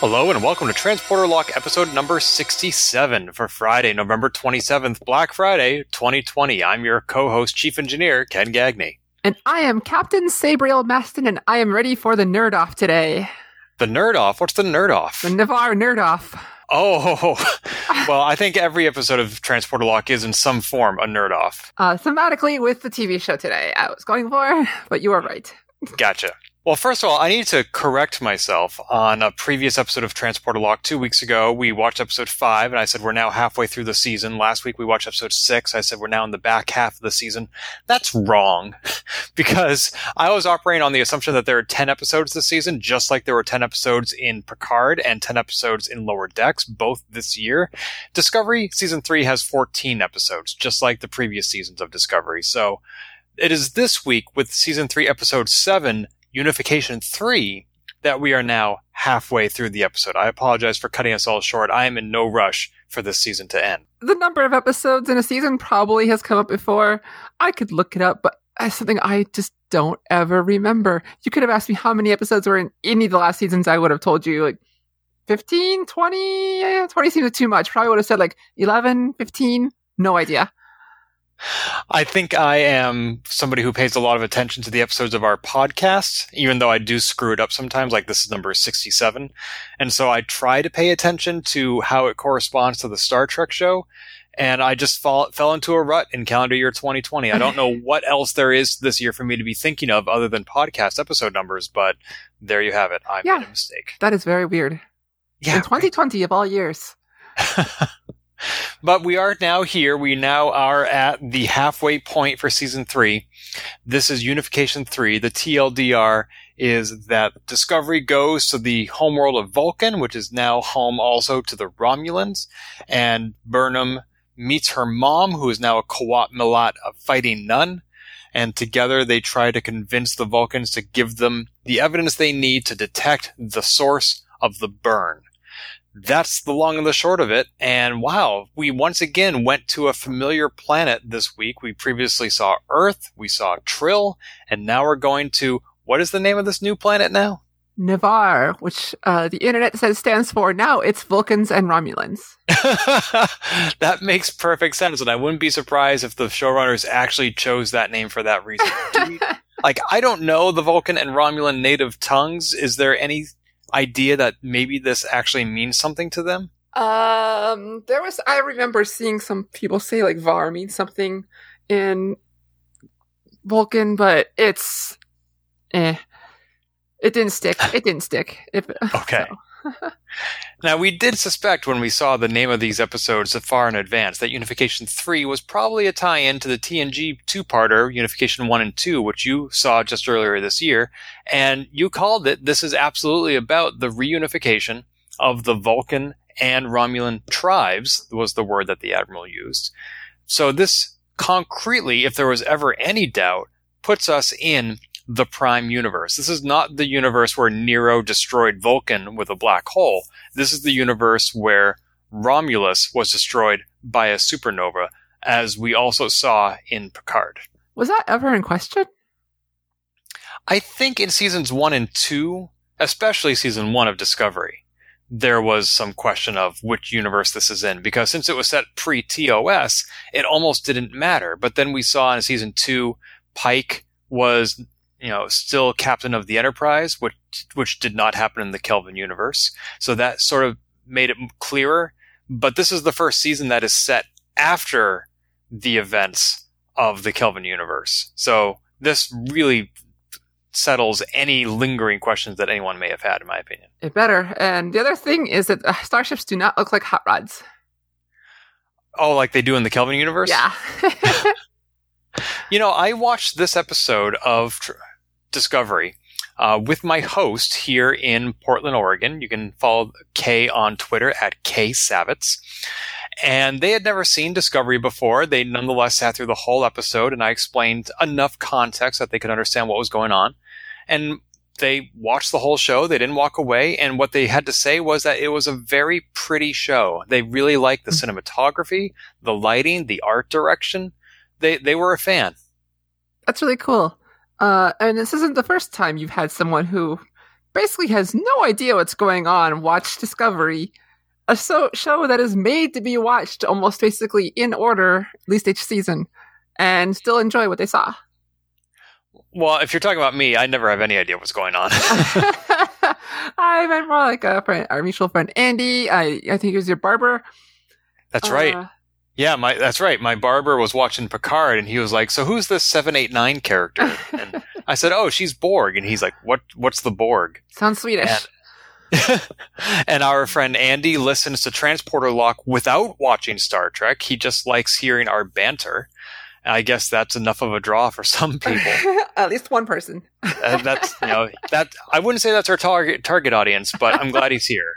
Hello and welcome to Transporter Lock episode number 67 for Friday, November 27th, Black Friday 2020. I'm your co-host, Chief Engineer Ken Gagney. And I am Captain Sabriel Maston, and I am ready for the nerd off today. The nerd off? What's the nerd off? The Ni'Var nerd off. Oh, well, I think every episode of Transporter Lock is in some form a nerd off. Uh, thematically with the TV show today, I was going for, but you are right. Gotcha. Well, first of all, I need to correct myself. On a previous episode of Transporter Lock two weeks ago, we watched episode five, and I said we're now halfway through the season. Last week we watched episode six. I said we're now in the back half of the season. That's wrong, because I was operating on the assumption that there are 10 episodes this season, just like there were 10 episodes in Picard and 10 episodes in Lower Decks, both this year. Discovery season three has 14 episodes, just like the previous seasons of Discovery. So, it is this week with season three, episode seven, Unification 3 that we are now halfway through the episode. I apologize for cutting us all short. I am in no rush for this season to end. The number of episodes in a season probably has come up before. I could look it up, but that's something I just don't ever remember. You could have asked me how many episodes were in any of the last seasons. I would have told you like 15, 20, 20 seems too much. Probably would have said like 11, 15. No idea. I think I am somebody who pays a lot of attention to the episodes of our podcast, even though I do screw it up sometimes, like this is number 67. And so I try to pay attention to how it corresponds to the Star Trek show. And I just fall, fell into a rut in calendar year 2020. I don't know what else there is this year for me to be thinking of other than podcast episode numbers, but there you have it. I Yeah. made a mistake. That is very weird. Yeah. in 2020 of all years. But we are now here. We now are at the halfway point for season three. This is Unification 3. The TLDR is that Discovery goes to the homeworld of Vulcan, which is now home also to the Romulans. And Burnham meets her mom, who is now a Qowat Milat, a fighting nun. And together they try to convince the Vulcans to give them the evidence they need to detect the source of the burn that's the long and the short of it. And wow, we once again went to a familiar planet this week. We previously saw Earth, we saw Trill, and now we're going to what is the name of this new planet now? Ni'Var, which uh, the internet says stands for now it's Vulcans and Romulans. that makes perfect sense, and I wouldn't be surprised if the showrunners actually chose that name for that reason. Like, I don't know the Vulcan and Romulan native tongues. Is there any idea that maybe this actually means something to them? Um, there was I remember seeing some people say like Var means something in Vulcan, but it's eh. It didn't stick. It didn't stick. If, Okay. so. Now, we did suspect when we saw the name of these episodes far in advance that Unification 3 was probably a tie in to the TNG two parter, Unification 1 and 2, which you saw just earlier this year. And you called it, this is absolutely about the reunification of the Vulcan and Romulan tribes, was the word that the Admiral used. So, this concretely, if there was ever any doubt, puts us in the Prime universe. This is not the universe where Nero destroyed Vulcan with a black hole. This is the universe where Romulus was destroyed by a supernova, as we also saw in Picard. Was that ever in question? I think in seasons one and two, especially season one of Discovery, there was some question of which universe this is in, because since it was set pre TOS, it almost didn't matter. But then we saw in season two, Pike was you know, still captain of the Enterprise, which which did not happen in the Kelvin universe. So that sort of made it clearer. But this is the first season that is set after the events of the Kelvin universe. So this really settles any lingering questions that anyone may have had, in my opinion. It better. And the other thing is that uh, starships do not look like hot rods. Oh, like they do in the Kelvin universe? Yeah. You know, I watched this episode of Discovery uh, with my host here in Portland, Oregon. You can follow Kay on Twitter at K Savitz. and they had never seen Discovery before. They nonetheless sat through the whole episode, and I explained enough context that they could understand what was going on. And they watched the whole show. They didn't walk away. And what they had to say was that it was a very pretty show. They really liked the cinematography, the lighting, the art direction. They, they were a fan. That's really cool. Uh, and this isn't the first time you've had someone who basically has no idea what's going on watch Discovery, a so- show that is made to be watched almost basically in order, at least each season, and still enjoy what they saw. Well, if you're talking about me, I never have any idea what's going on. I meant more like a friend, our mutual friend Andy. I I think he was your barber. That's right. Uh, Yeah, my that's right. My barber was watching Picard, and he was like, "So who's this seven eight nine character?" And I said, "Oh, she's Borg." And he's like, "What? What's the Borg?" sounds Swedish. And- and our friend Andy listens to Transporter Lock without watching Star Trek. He just likes hearing our banter. I guess that's enough of a draw for some people. At least one person. and that's you know that I wouldn't say that's our target target audience, but I'm glad he's here.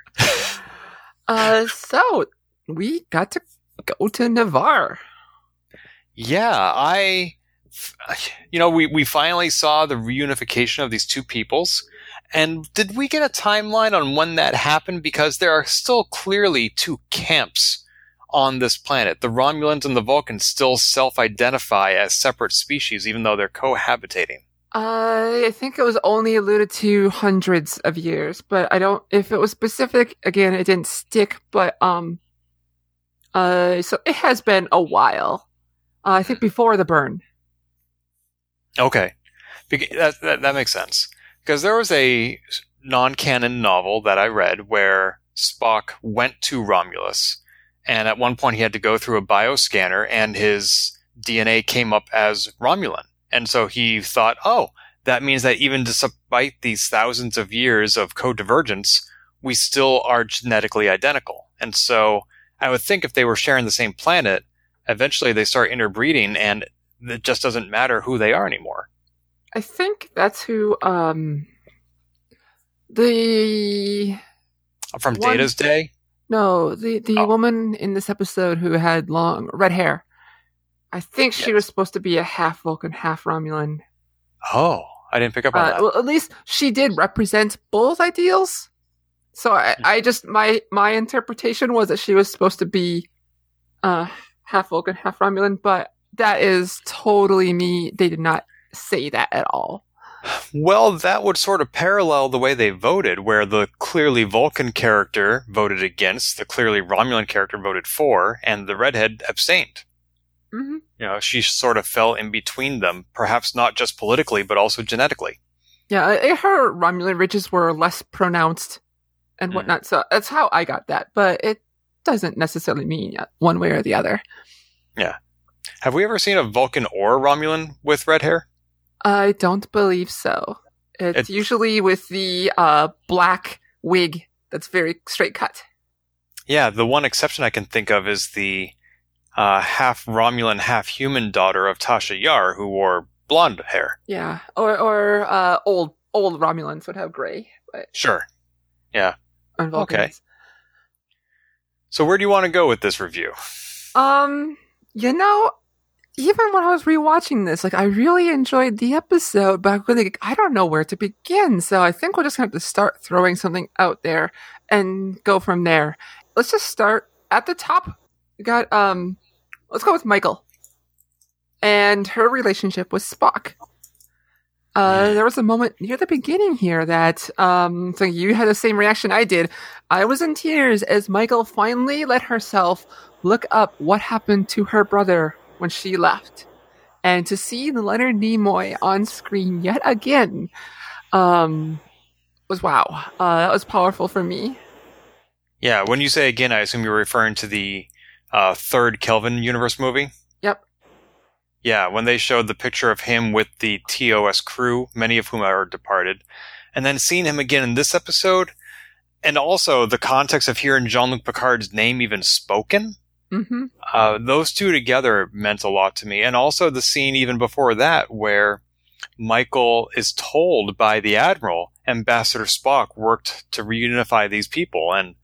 Uh, so we got to go to Ni'Var. Yeah, I, you know, we, we finally saw the reunification of these two peoples. And did we get a timeline on when that happened? Because there are still clearly two camps on this planet. The Romulans and the Vulcans still self-identify as separate species, even though they're cohabitating. Uh, I think it was only alluded to hundreds of years, but I don't. If it was specific, again, it didn't stick. But um, uh, so it has been a while. Uh, I think before the burn. Okay, Bec- that, that that makes sense. Because there was a non-canon novel that I read where Spock went to Romulus, and at one point he had to go through a bioscanner, and his DNA came up as Romulan, and so he thought, oh, that means that even despite these thousands of years of codivergence, we still are genetically identical, and so I would think if they were sharing the same planet, eventually they start interbreeding, and it just doesn't matter who they are anymore. I think that's who um the From One- Data's day? no the the Oh. woman in this episode who had long red hair. I think she Yes. was supposed to be a half Vulcan, half Romulan. Oh, I didn't pick up on Uh, that. well, at least she did represent both ideals. So I, I just my my interpretation was that she was supposed to be uh half Vulcan, half Romulan, but that is totally me. They did not say that at all. Well, that would sort of parallel the way they voted, where the clearly Vulcan character voted against, the clearly Romulan character voted for, and the redhead abstained. hmm You know, she sort of fell in between them, perhaps not just politically, but also genetically. Yeah, her Romulan ridges were less pronounced and Mm. whatnot. So that's how I got that, but it doesn't necessarily mean one way or the other. Yeah. Have we ever seen a Vulcan or Romulan with red hair? I don't believe so. It's, It's- usually with the uh, black wig that's very straight cut. Yeah, the one exception I can think of is the uh, half Romulan, half human daughter of Tasha Yar, who wore blonde hair. Yeah, or or uh, old old Romulans would have gray, but Sure. On Vulcans. So where do you want to go with this review? Um, you know, even when I was rewatching this, like I really enjoyed the episode, but I really I don't know where to begin. So I think we're just gonna have to start throwing something out there and go from there. Let's just start at the top. We got um, let's go with Michael and her relationship with Spock. Uh, there was a moment near the beginning here that, um, so you had the same reaction I did. I was in tears as Michael finally let herself look up what happened to her brother when she left. And to see Leonard Nimoy on screen yet again, um, was wow. Uh, that was powerful for me. Yeah, when you say again, I assume you're referring to the uh, third Kelvin universe movie. Yeah, when they showed the picture of him with the TOS crew, many of whom are departed, and then seeing him again in this episode, and also the context of hearing Jean-Luc Picard's name even spoken, Mm-hmm. uh, those two together meant a lot to me. And also the scene even before that where Michael is told by the Admiral, Ambassador Spock worked to reunify these people. And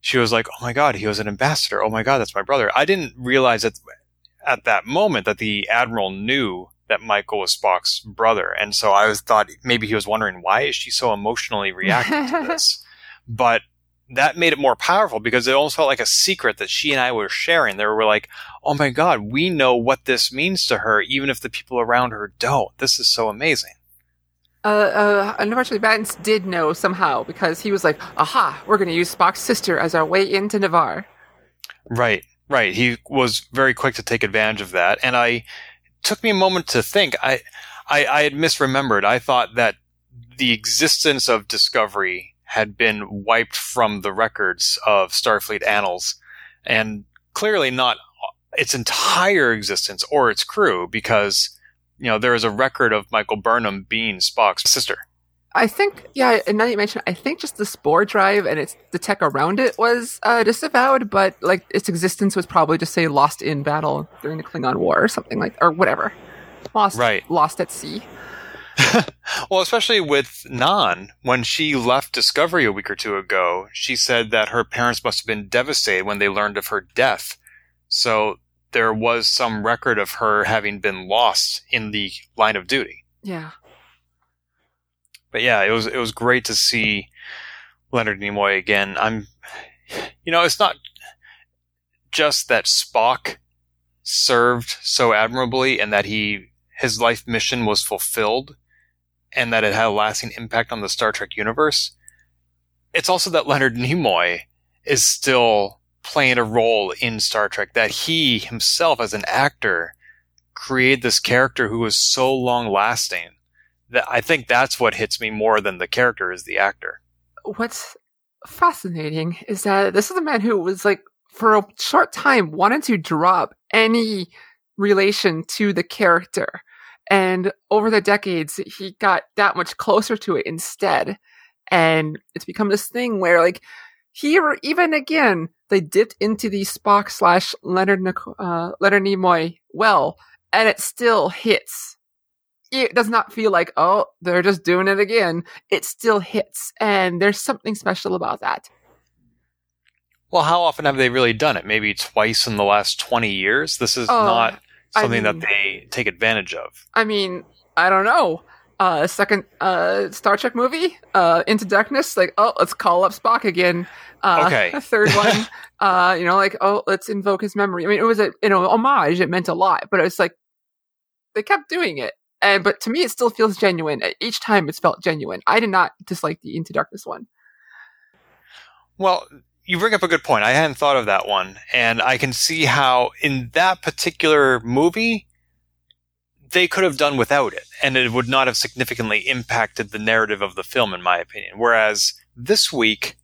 she was like, "Oh my god, he was an ambassador. Oh my god, that's my brother." I didn't realize that at that moment that the admiral knew that Michael was Spock's brother, and so I was thought maybe he was wondering why is she so emotionally reacting to this. But that made it more powerful because it almost felt like a secret that she and I were sharing. They were like, "Oh my god, we know what this means to her, even if the people around her don't. This is so amazing." Uh, uh, unfortunately, Vance did know somehow because he was like, "Aha, we're going to use Spock's sister as our way into Ni'Var." Right, right. He was very quick to take advantage of that, and I took me a moment to think. I, I, I had misremembered. I thought that the existence of Discovery had been wiped from the records of Starfleet annals, and clearly not its entire existence or its crew, because you know, there is a record of Michael Burnham being Spock's sister. I think, yeah, and now you mentioned, I think just the spore drive and its the tech around it was uh, disavowed, but like its existence was probably just say lost in battle during the Klingon War or something like, or whatever, lost, right, lost at sea. well, especially with Nhan, when she left Discovery a week or two ago, she said that her parents must have been devastated when they learned of her death. So there was some record of her having been lost in the line of duty. Yeah. But yeah, it was it was great to see Leonard Nimoy again. I'm you know, it's not just that Spock served so admirably and that he his life mission was fulfilled and that it had a lasting impact on the Star Trek universe. It's also that Leonard Nimoy is still playing a role in Star Trek, that he himself as an actor created this character who was so long lasting that I think that's what hits me more than the character is the actor. What's fascinating is that this is a man who was like for a short time wanted to drop any relation to the character. And over the decades, he got that much closer to it instead. And it's become this thing where like here, even again, they dipped into the Spock slash Leonard, uh, Leonard Nimoy well, and it still hits. It does not feel like, oh, they're just doing it again. It still hits, and there's something special about that. Well, how often have they really done it? Maybe twice in the last 20 years? This is uh, not something I mean, that they take advantage of. I mean, I don't know uh, second uh, Star Trek movie, uh, Into Darkness, like, oh, let's call up Spock again. Uh, okay. third one, uh, you know, like, oh, let's invoke his memory. I mean, it was a, you know, homage. It meant a lot, but it's like, they kept doing it. And, but to me, it still feels genuine. Each time it's felt genuine. I did not dislike the Into Darkness one. Well, you bring up a good point. I hadn't thought of that one. And I can see how in that particular movie, they could have done without it, and it would not have significantly impacted the narrative of the film, in my opinion. Whereas this week,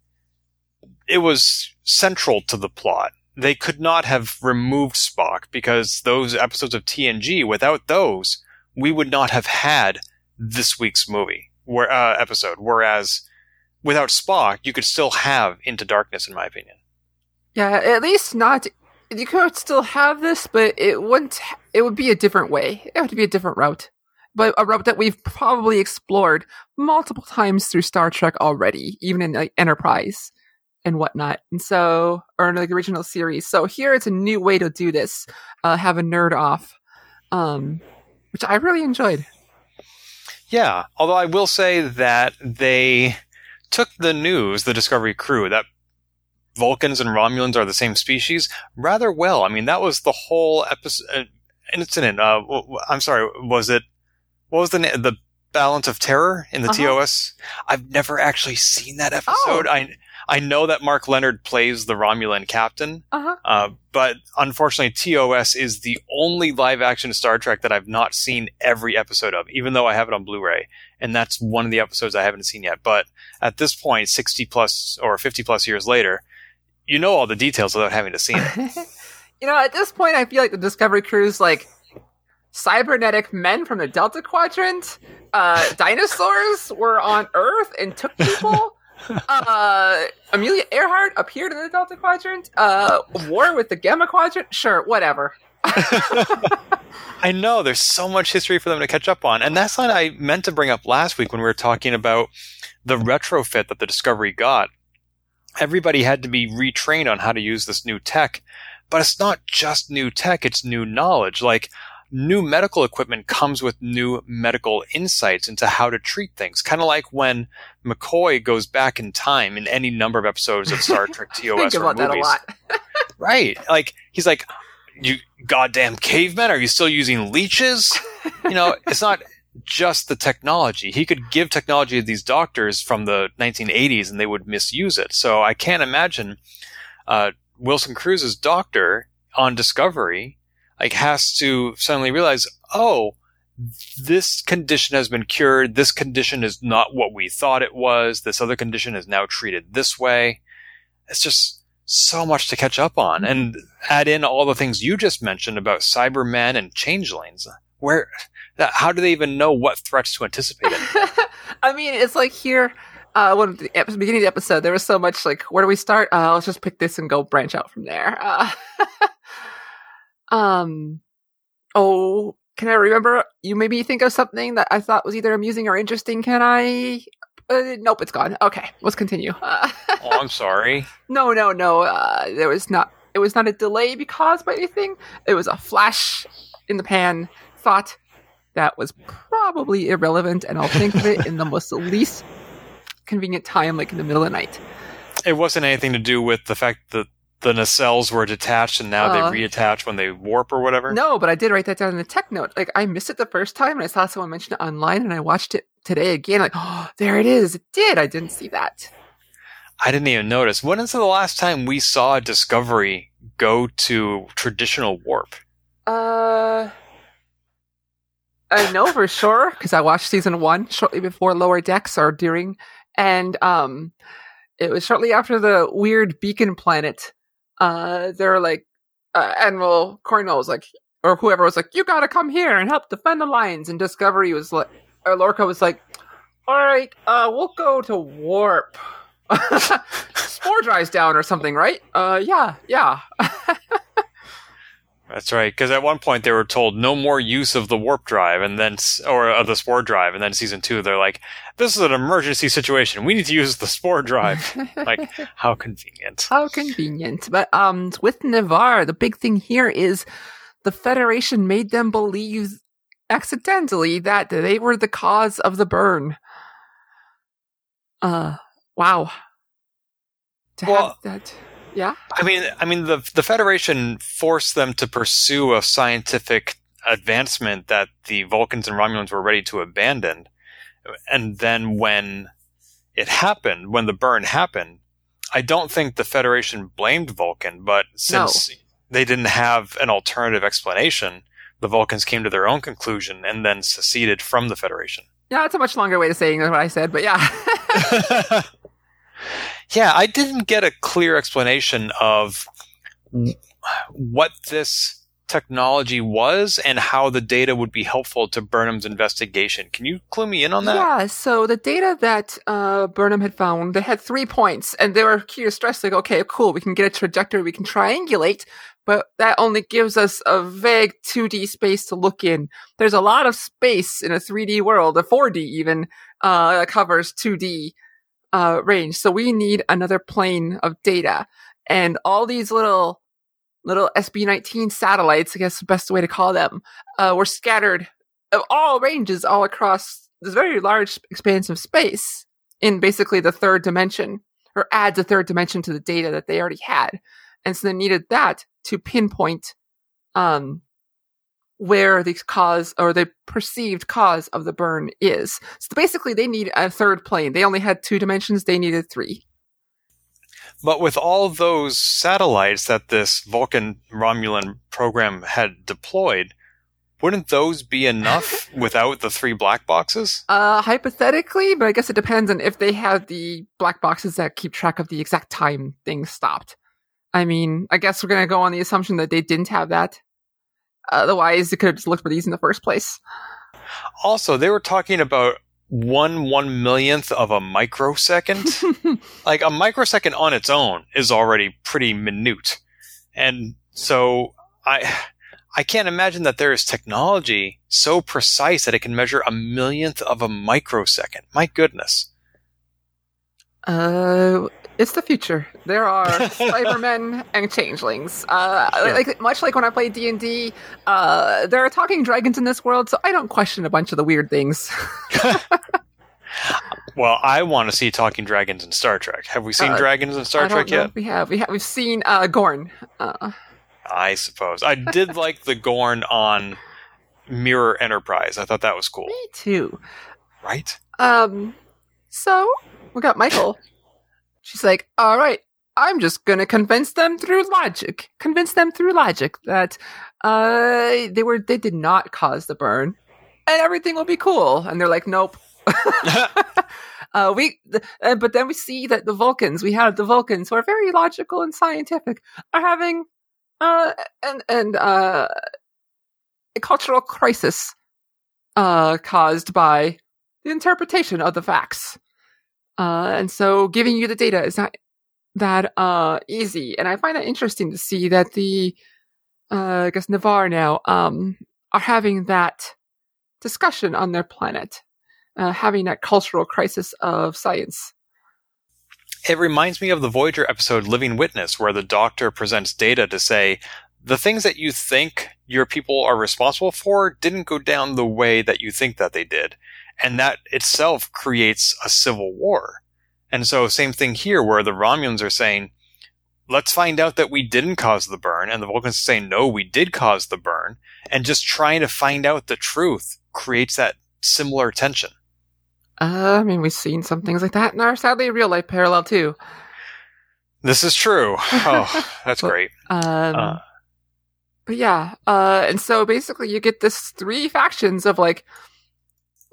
it was central to the plot. They could not have removed Spock because those episodes of TNG, without those, we would not have had this week's movie where, uh, episode. Whereas without Spock, you could still have Into Darkness, in my opinion. Yeah, at least not you could still have this, but it wouldn't. It would be a different way. It would be a different route, but a route that we've probably explored multiple times through Star Trek already, even in like Enterprise and whatnot. And so, or in like original series. So here it's a new way to do this. Uh, have a nerd off, um, which I really enjoyed. Yeah, although I will say that they took the news, the Discovery crew, that Vulcans and Romulans are the same species rather well. I mean, that was the whole episode uh, incident. Uh, I'm sorry, was it? What was the the balance of terror in the uh-huh. TOS? I've never actually seen that episode. Oh. I I know that Mark Lenard plays the Romulan captain, uh-huh. uh, but unfortunately, TOS is the only live action Star Trek that I've not seen every episode of, even though I have it on Blu-ray, and that's one of the episodes I haven't seen yet. But at this point, sixty plus or fifty plus years later, you know all the details without having to see it. you know, at this point, I feel like the Discovery crew's like cybernetic men from the Delta Quadrant. Uh, dinosaurs were on Earth and took people. Uh, Amelia Earhart appeared in the Delta Quadrant. Uh, war with the Gamma Quadrant. Sure, whatever. I know there's so much history for them to catch up on, and that's what I meant to bring up last week when we were talking about the retrofit that the Discovery got everybody had to be retrained on how to use this new tech. But it's not just new tech, it's new knowledge. Like, new medical equipment comes with new medical insights into how to treat things. Kind of like when McCoy goes back in time in any number of episodes of Star Trek TOS Think or about that a movies. lot. Right. Like he's like, You goddamn cavemen, are you still using leeches? You know, it's not just the technology. He could give technology to these doctors from the 1980s and they would misuse it. So I can't imagine uh, Wilson Cruz's doctor on Discovery like has to suddenly realize, oh, this condition has been cured. This condition is not what we thought it was. This other condition is now treated this way. It's just so much to catch up on and add in all the things you just mentioned about Cybermen and changelings. Where, how do they even know what threats to anticipate? I mean, it's like here, uh, when the beginning of the episode, there was so much like, where do we start? Uh, let's just pick this and go branch out from there. Uh, um, oh, can I remember? You maybe think of something that I thought was either amusing or interesting. Can I? Uh, nope, it's gone. Okay, let's continue. Uh, oh, I'm sorry. no, no, no. Uh, there was not. It was not a delay caused by anything. It was a flash in the pan thought that was probably irrelevant, and I'll think of it in the most least convenient time, like in the middle of the night. It wasn't anything to do with the fact that the nacelles were detached and now Uh, they reattach when they warp or whatever. No, but I did write that down in the tech note. Like I missed it the first time, and I saw someone mention it online, and I watched it today again. Like, oh, there it is. It did. I didn't see that. I didn't even notice. When is the last time we saw Discovery go to traditional warp? Uh, I know for sure because I watched season one shortly before Lower Decks or during, and um, it was shortly after the weird beacon planet. Uh, they're like, uh, Admiral Cornwell was like, or whoever was like, you gotta come here and help defend the lines. And Discovery was like, or Lorca was like, all right, uh, we'll go to warp. Spore dries down or something, right? Uh, yeah, yeah. That's right, because at one point they were told no more use of the warp drive, and then or of the spore drive, and then season two they're like, "This is an emergency situation. We need to use the spore drive." like, how convenient. How convenient. But um with Ni'Var, the big thing here is the Federation made them believe accidentally that they were the cause of the burn. Uh wow. To Well- have that yeah? I mean, I mean, the the Federation forced them to pursue a scientific advancement that the Vulcans and Romulans were ready to abandon, and then when it happened, when the burn happened, I don't think the Federation blamed Vulcan, but since they didn't have an alternative explanation, the Vulcans came to their own conclusion and then seceded from the Federation. Yeah, it's a much longer way of saying what I said, but yeah. yeah, I didn't get a clear explanation of what this technology was and how the data would be helpful to Burnham's investigation. Can you clue me in on that? Yeah, so the data that uh, Burnham had found, they had three points, and they were key to stress, like, okay, cool, we can get a trajectory, we can triangulate, but that only gives us a vague 2D space to look in. There's a lot of space in a 3D world, a 4D even, uh, covers 2D uh, range. So we need another plane of data. And all these little little SB19 satellites, I guess the best way to call them, uh, were scattered of all ranges all across this very large expanse of space in basically the third dimension, or adds a third dimension to the data that they already had. And so they needed that to pinpoint um, where the cause or the perceived cause of the burn is. So basically, they need a third plane. They only had two dimensions, they needed three. But with all those satellites that this Vulcan Romulan program had deployed, wouldn't those be enough without the three black boxes? Uh, hypothetically, but I guess it depends on if they have the black boxes that keep track of the exact time things stopped. I mean, I guess we're gonna go on the assumption that they didn't have that. Otherwise, it could have just looked for these in the first place. Also, they were talking about one one millionth of a microsecond. like a microsecond on its own is already pretty minute. And so I I can't imagine that there is technology so precise that it can measure a millionth of a microsecond. My goodness. uh, It's the future. There are Cybermen and changelings. Uh, Sure. Like much like when I play D and D, uh, there are talking dragons in this world, so I don't question a bunch of the weird things. Well, I want to see talking dragons in Star Trek. Have we seen Uh, dragons in Star Trek yet? We have. We have. We've seen uh, Gorn. Uh, I suppose. I did like the Gorn on Mirror Enterprise. I thought that was cool. me too. Right? Um, so we got Michael. She's like, "All right, I'm just gonna convince them through logic. Convince them through logic that uh they were they did not cause the burn, and everything will be cool." And they're like, "Nope." uh, we, uh, but then we see that the Vulcans, we have the Vulcans who are very logical and scientific, are having uh and and uh a cultural crisis uh caused by the interpretation of the facts. Uh, and so giving you the data is not that uh, easy. And I find that interesting to see that the, uh, I guess, Ni'Var now um, are having that discussion on their planet, uh, having that cultural crisis of science. It reminds me of the Voyager episode Living Witness, where the doctor presents data to say the things that you think your people are responsible for didn't go down the way that you think that they did. And that itself creates a civil war. And so, same thing here, where the Romulans are saying, let's find out that we didn't cause the burn, and the Vulcans are saying, no, we did cause the burn. And just trying to find out the truth creates that similar tension. Uh, I mean, we've seen some things like that in our sadly real life parallel too. This is true. Oh, that's Well, great. Um, Uh. but yeah, uh, and so basically you get this three factions of like,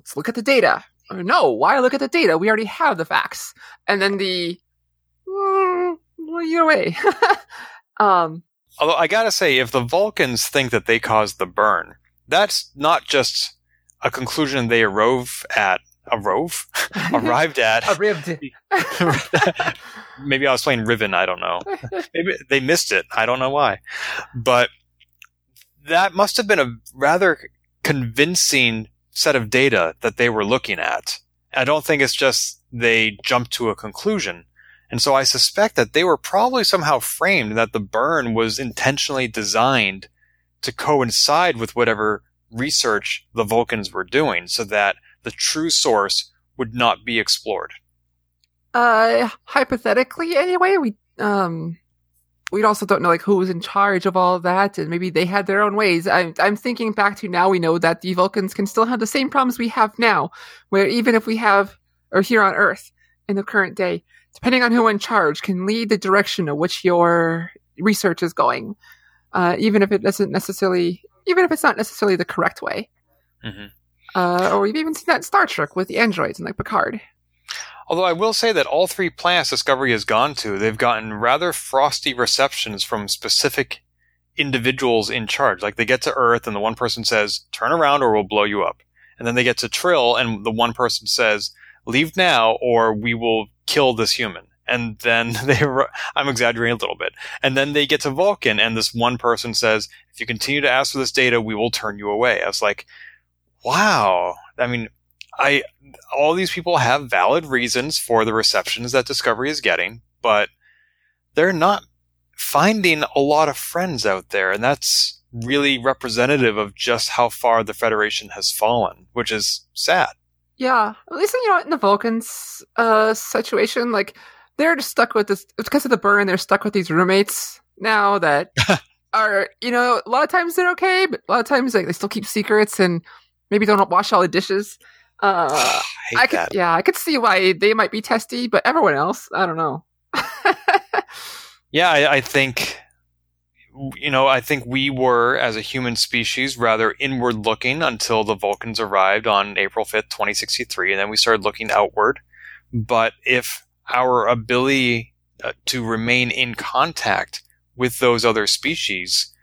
let's look at the data. No, why look at the data? We already have the facts. And then the, mm, well, either way. um, Although I gotta say, if the Vulcans think that they caused the burn, that's not just a conclusion they arove at, arove? arrived at. arrived. Maybe I was playing Riven, I don't know. Maybe they missed it, I don't know why. But that must have been a rather convincing set of data that they were looking at. I don't think it's just they jumped to a conclusion. And so I suspect that they were probably somehow framed that the burn was intentionally designed to coincide with whatever research the Vulcans were doing so that the true source would not be explored. Uh, hypothetically, anyway, we um, we also don't know like who was in charge of all of that, and maybe they had their own ways. I'm I'm thinking back to now we know that the Vulcans can still have the same problems we have now, where even if we have or here on Earth in the current day, depending on who in charge, can lead the direction of which your research is going, uh, even if it doesn't necessarily, even if it's not necessarily the correct way. Mhm. Uh, or we've even seen that in Star Trek with the androids and like Picard. Although I will say that all three planets Discovery has gone to, they've gotten rather frosty receptions from specific individuals in charge. Like they get to Earth and the one person says, turn around or we'll blow you up. And then they get to Trill and the one person says, leave now or we will kill this human. And then they, ru- I'm exaggerating a little bit. And then they get to Vulcan and this one person says, if you continue to ask for this data, we will turn you away. I was like, wow. I mean, I, all these people have valid reasons for the receptions that Discovery is getting, but they're not finding a lot of friends out there, and that's really representative of just how far the Federation has fallen, which is sad. Yeah, at least you know in the Vulcans uh situation, like they're just stuck with this it's because of the burn. They're stuck with these roommates now that are you know a lot of times they're okay, but a lot of times like they still keep secrets and maybe don't wash all the dishes. Uh, I I could that. yeah, I could see why they might be testy, but everyone else, I don't know. Yeah, I, I think, you know, I think we were, as a human species, rather inward looking until the Vulcans arrived on April 5th, 2063, and then we started looking outward. But if our ability uh, to remain in contact with those other species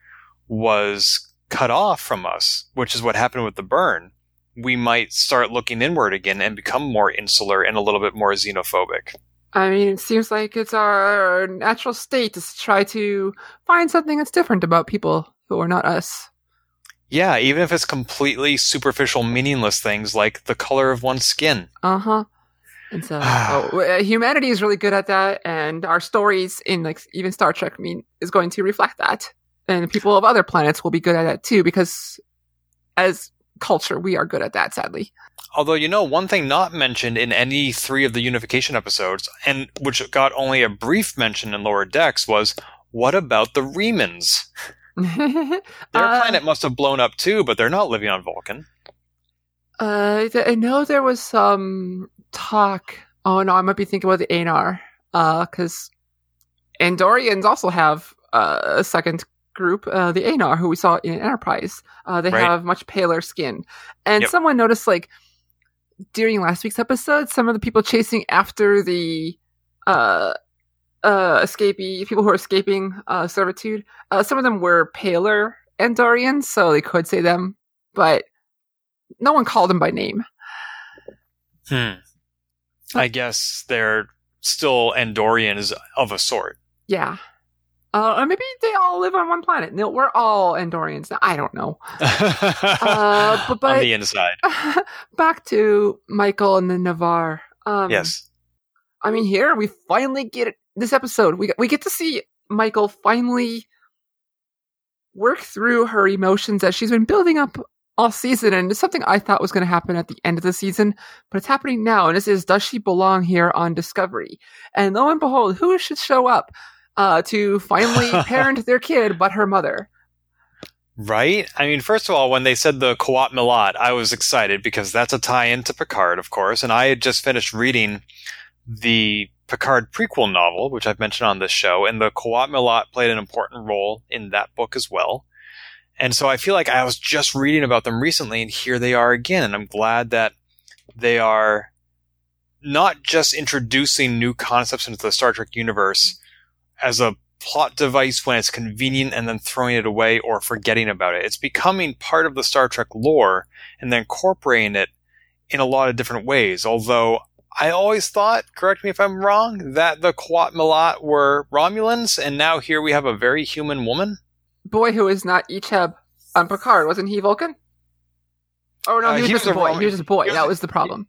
was cut off from us, which is what happened with the burn, we might start looking inward again and become more insular and a little bit more xenophobic. I mean, it seems like it's our natural state to try to find something that's different about people who are not us. Yeah, even if it's completely superficial, meaningless things like the color of one's skin. Uh huh. And so, so uh, humanity is really good at that, and our stories in like even Star Trek, I mean, is going to reflect that. And people of other planets will be good at that too, because as culture, we are good at that. Sadly, Although, you know, one thing not mentioned in any three of the unification episodes, and which got only a brief mention in Lower Decks, was what about the Remans? Their Uh, planet must have blown up too, but they're not living on Vulcan. Uh, I know there was some talk. Oh no, I might be thinking about the Aenar, uh, because Andorians also have uh, a second group, uh, the Aenar, who we saw in Enterprise. Uh, they Right. have much paler skin, and Yep. someone noticed like during last week's episode, some of the people chasing after the uh uh escapee people who are escaping uh servitude, uh, some of them were paler Andorians, so they could say them, but no one called them by name. Hmm. I guess they're still Andorians of a sort. Yeah. Uh, or maybe they all live on one planet. No, we're all Andorians. now. I don't know. Uh, but, on the inside. back to Michael and the Ni'Var. Um, yes. I mean, here we finally get it. This episode, we we get to see Michael finally work through her emotions that she's been building up all season, and it's something I thought was going to happen at the end of the season, but it's happening now. And this is, does she belong here on Discovery? And lo and behold, who should show up uh, to finally parent their kid but her mother? Right? I mean, first of all, when they said the Qowat Milat, I was excited because that's a tie in to Picard, of course. And I had just finished reading the Picard prequel novel, which I've mentioned on this show, and the Qowat Milat played an important role in that book as well. And so I feel like I was just reading about them recently, and here they are again. And I'm glad that they are not just introducing new concepts into the Star Trek universe as a plot device when it's convenient and then throwing it away or forgetting about it. It's becoming part of the Star Trek lore and then incorporating it in a lot of different ways. Although I always thought, correct me if I'm wrong, that the Milat were Romulans, and now here we have a very human woman. Boy who is not Icheb on Picard, wasn't he Vulcan? Oh no, Uh, he was he just was a boy. Rom- he was just a boy. that was the problem.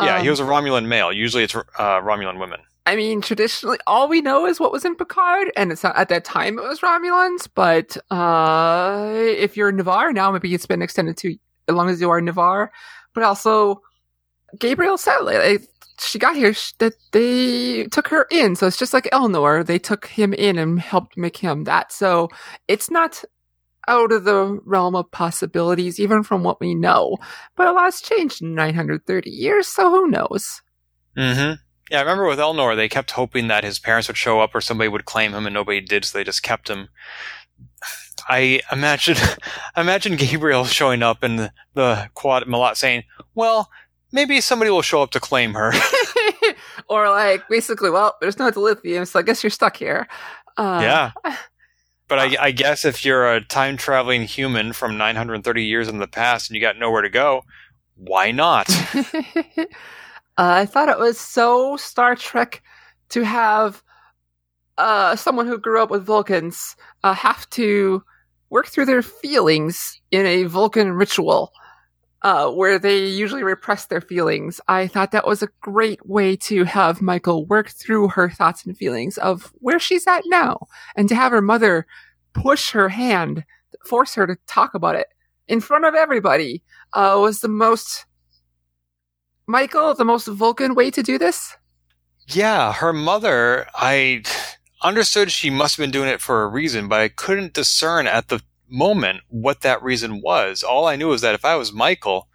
Yeah, Um, he was a Romulan male. Usually it's uh, Romulan women. I mean, traditionally, all we know is what was in Picard, and it's not, at that time it was Romulans. But uh, if you're Ni'Var now, maybe it's been extended to as long as you are Ni'Var. But also, Gabrielle said like, she got here sh- that they took her in, so it's just like Elnor. They took him in and helped make him that. So it's not out of the realm of possibilities, even from what we know. But a lot's changed in 930 years, so who knows? Mm-hmm. Yeah, I remember with Elnor, they kept hoping that his parents would show up or somebody would claim him, and nobody did, so they just kept him. I imagine, imagine Gabrielle showing up in the, the Qowat Milat saying, "Well, maybe somebody will show up to claim her." or like basically, well, there's no lithium, so I guess you're stuck here. Uh, yeah. But I, I guess if you're a time traveling human from 930 years in the past and you got nowhere to go, why not? Uh, I thought it was so Star Trek to have uh, someone who grew up with Vulcans uh, have to work through their feelings in a Vulcan ritual. Uh, where they usually repress their feelings. I thought that was a great way to have Michael work through her thoughts and feelings of where she's at now, and to have her mother push her hand, force her to talk about it in front of everybody, uh, was the most Michael, the most Vulcan way to do this? Yeah, her mother, I understood she must have been doing it for a reason, but I couldn't discern at the moment what that reason was. All I knew was that if I was Michael,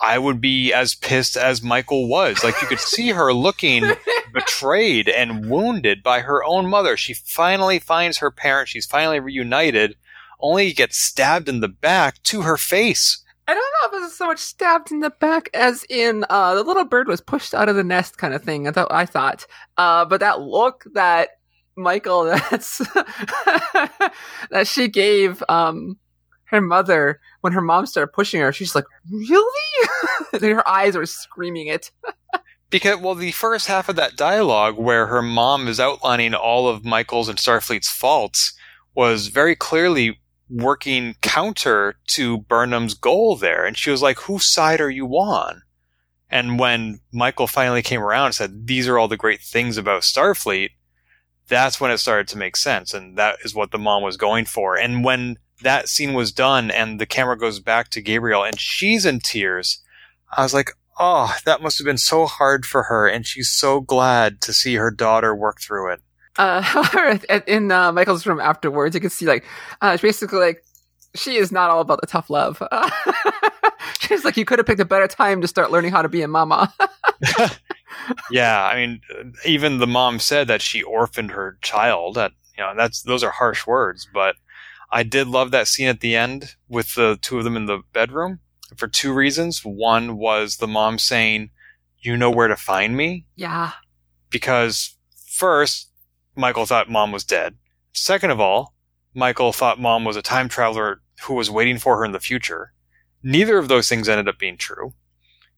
I would be as pissed as Michael was. Like you could see her looking betrayed and wounded by her own mother. She finally finds her parents. She's finally reunited, only to get stabbed in the back to her face. I don't know if it was so much stabbed in the back as in uh, the little bird was pushed out of the nest kind of thing. I thought. I thought, uh, but that look that Michael that's that she gave um, her mother when her mom started pushing her, she's like, "Really?" her eyes were screaming it. Because, well, the first half of that dialogue where her mom is outlining all of Michael's and Starfleet's faults was very clearly working counter to Burnham's goal there. And she was like, whose side are you on? And when Michael finally came around and said, these are all the great things about Starfleet, that's when it started to make sense. And that is what the mom was going for. And when that scene was done and the camera goes back to Gabrielle and she's in tears, I was like, oh, that must have been so hard for her. And she's so glad to see her daughter work through it. Uh, in uh, Michael's room afterwards, you can see like, uh, it's basically like, she is not all about the tough love. She's like, you could have picked a better time to start learning how to be a mama. yeah, I mean, even the mom said that she orphaned her child. That you know, that's those are harsh words, but I did love that scene at the end with the two of them in the bedroom for two reasons. One was the mom saying, "You know where to find me." Yeah. Because first, Michael thought mom was dead. Second of all, Michael thought mom was a time traveler who was waiting for her in the future. Neither of those things ended up being true.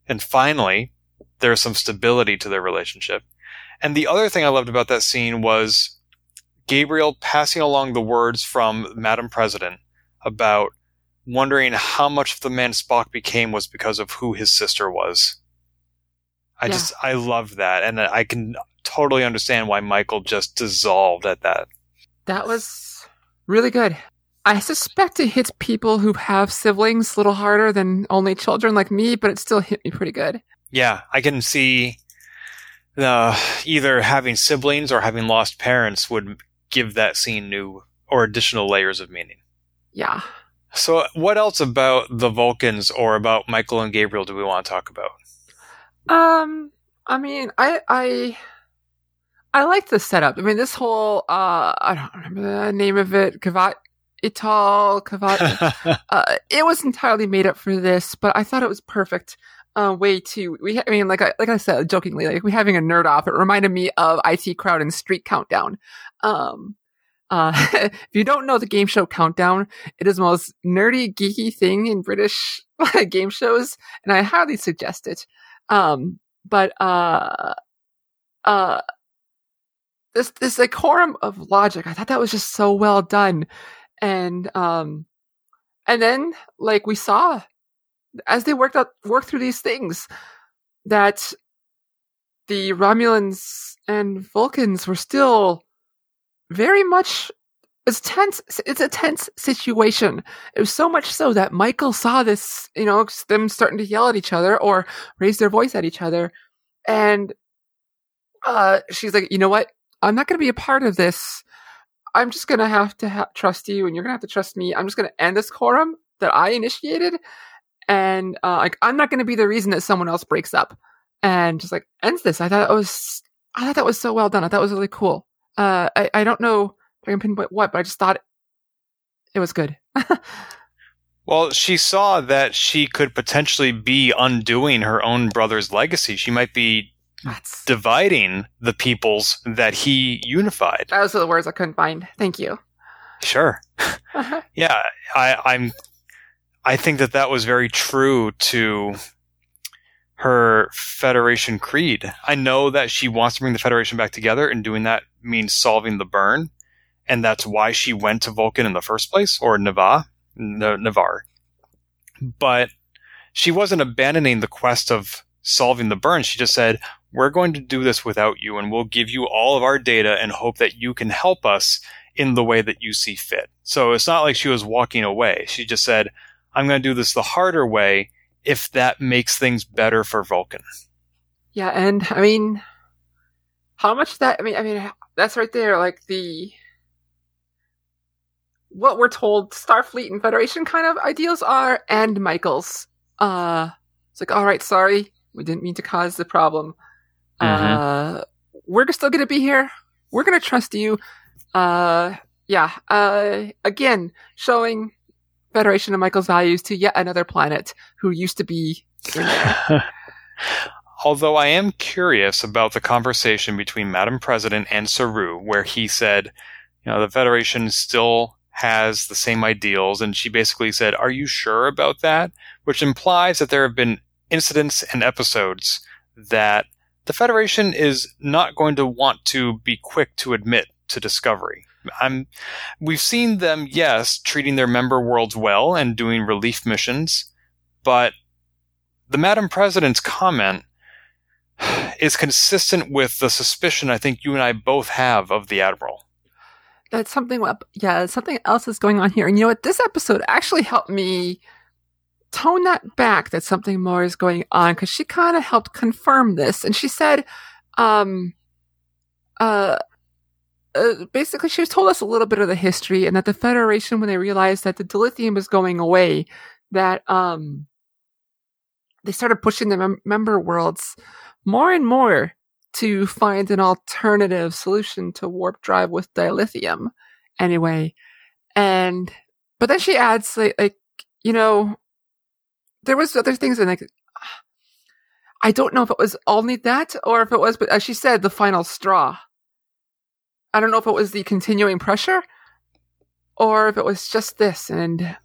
And finally, there's some stability to their relationship. And the other thing I loved about that scene was Gabriel passing along the words from Madam President about wondering how much of the man Spock became was because of who his sister was. I yeah. just, I love that. And I can totally understand why Michael just dissolved at that. That was really good. I suspect it hits people who have siblings a little harder than only children like me, but it still hit me pretty good. Yeah, I can see uh, either having siblings or having lost parents would give that scene new or additional layers of meaning. Yeah. So, what else about the Vulcans or about Michael and Gabriel do we want to talk about? Um, I mean, I I I like the setup. I mean, this whole uh, I don't remember the name of it, Kavat Ital Kavat. uh, it was entirely made up for this, but I thought it was perfect. Uh, way to we. I mean, like I like I said jokingly, like we having a nerd off. It reminded me of IT Crowd and Street Countdown. Um, uh, if you don't know the game show Countdown, it is the most nerdy, geeky thing in British game shows, and I highly suggest it. Um, but uh, uh, this this like quorum of logic, I thought that was just so well done. And um and then like we saw as they worked out worked through these things that the Romulans and Vulcans were still very much it's tense it's a tense situation. It was so much so that michael saw this you know them starting to yell at each other or raise their voice at each other. And uh she's like you know what i'm not going to be a part of this I'm just gonna have to ha- trust you, and you're gonna have to trust me. I'm just gonna end this quorum that I initiated, and uh, like I'm not gonna be the reason that someone else breaks up, and just like ends this. I thought it was, I thought that was so well done. I thought it was really cool. Uh, I I don't know if I can pinpoint what, but I just thought it was good. Well, she saw that she could potentially be undoing her own brother's legacy. She might be that's... dividing the peoples that he unified. Those are the words I couldn't find. Thank you. Sure. Uh-huh. yeah, I, I'm. I think that that was very true to her Federation creed. I know that she wants to bring the Federation back together, and doing that means solving the burn, and that's why she went to Vulcan in the first place, or Nava, Ni'Var. But she wasn't abandoning the quest of solving the burn. She just said, we're going to do this without you and we'll give you all of our data and hope that you can help us in the way that you see fit. So it's not like she was walking away. She just said, I'm going to do this the harder way if that makes things better for Vulcan. Yeah, and I mean, how much that, I mean, I mean, that's right there, like the, what we're told Starfleet and Federation kind of ideals are, and Michael's. Uh, it's like, all right, sorry, we didn't mean to cause the problem. Mm-hmm. Uh, we're still going to be here. We're going to trust you. Uh, yeah. Uh, again, showing Federation of Michael's values to yet another planet who used to be Although I am curious about the conversation between Madam President and Saru, where he said, you know, the Federation still has the same ideals, and she basically said, Are you sure about that? Which implies that there have been incidents and episodes that the Federation is not going to want to be quick to admit to discovery. I'm, we've seen them, yes, treating their member worlds well and doing relief missions, but the Madam President's comment is consistent with the suspicion I think you and I both have of the Admiral. That's something, yeah, something else is going on here. And you know what? This episode actually helped me tone that back that something more is going on because she kind of helped confirm this. And she said, um, uh, uh, basically, she told us a little bit of the history and that the Federation, when they realized that the dilithium was going away, that, um, they started pushing the mem- member worlds more and more to find an alternative solution to warp drive with dilithium anyway. And, but then she adds like, like, you know, there was other things in like, I don't know if it was only that or if it was, but as she said, the final straw. I don't know if it was the continuing pressure or if it was just this and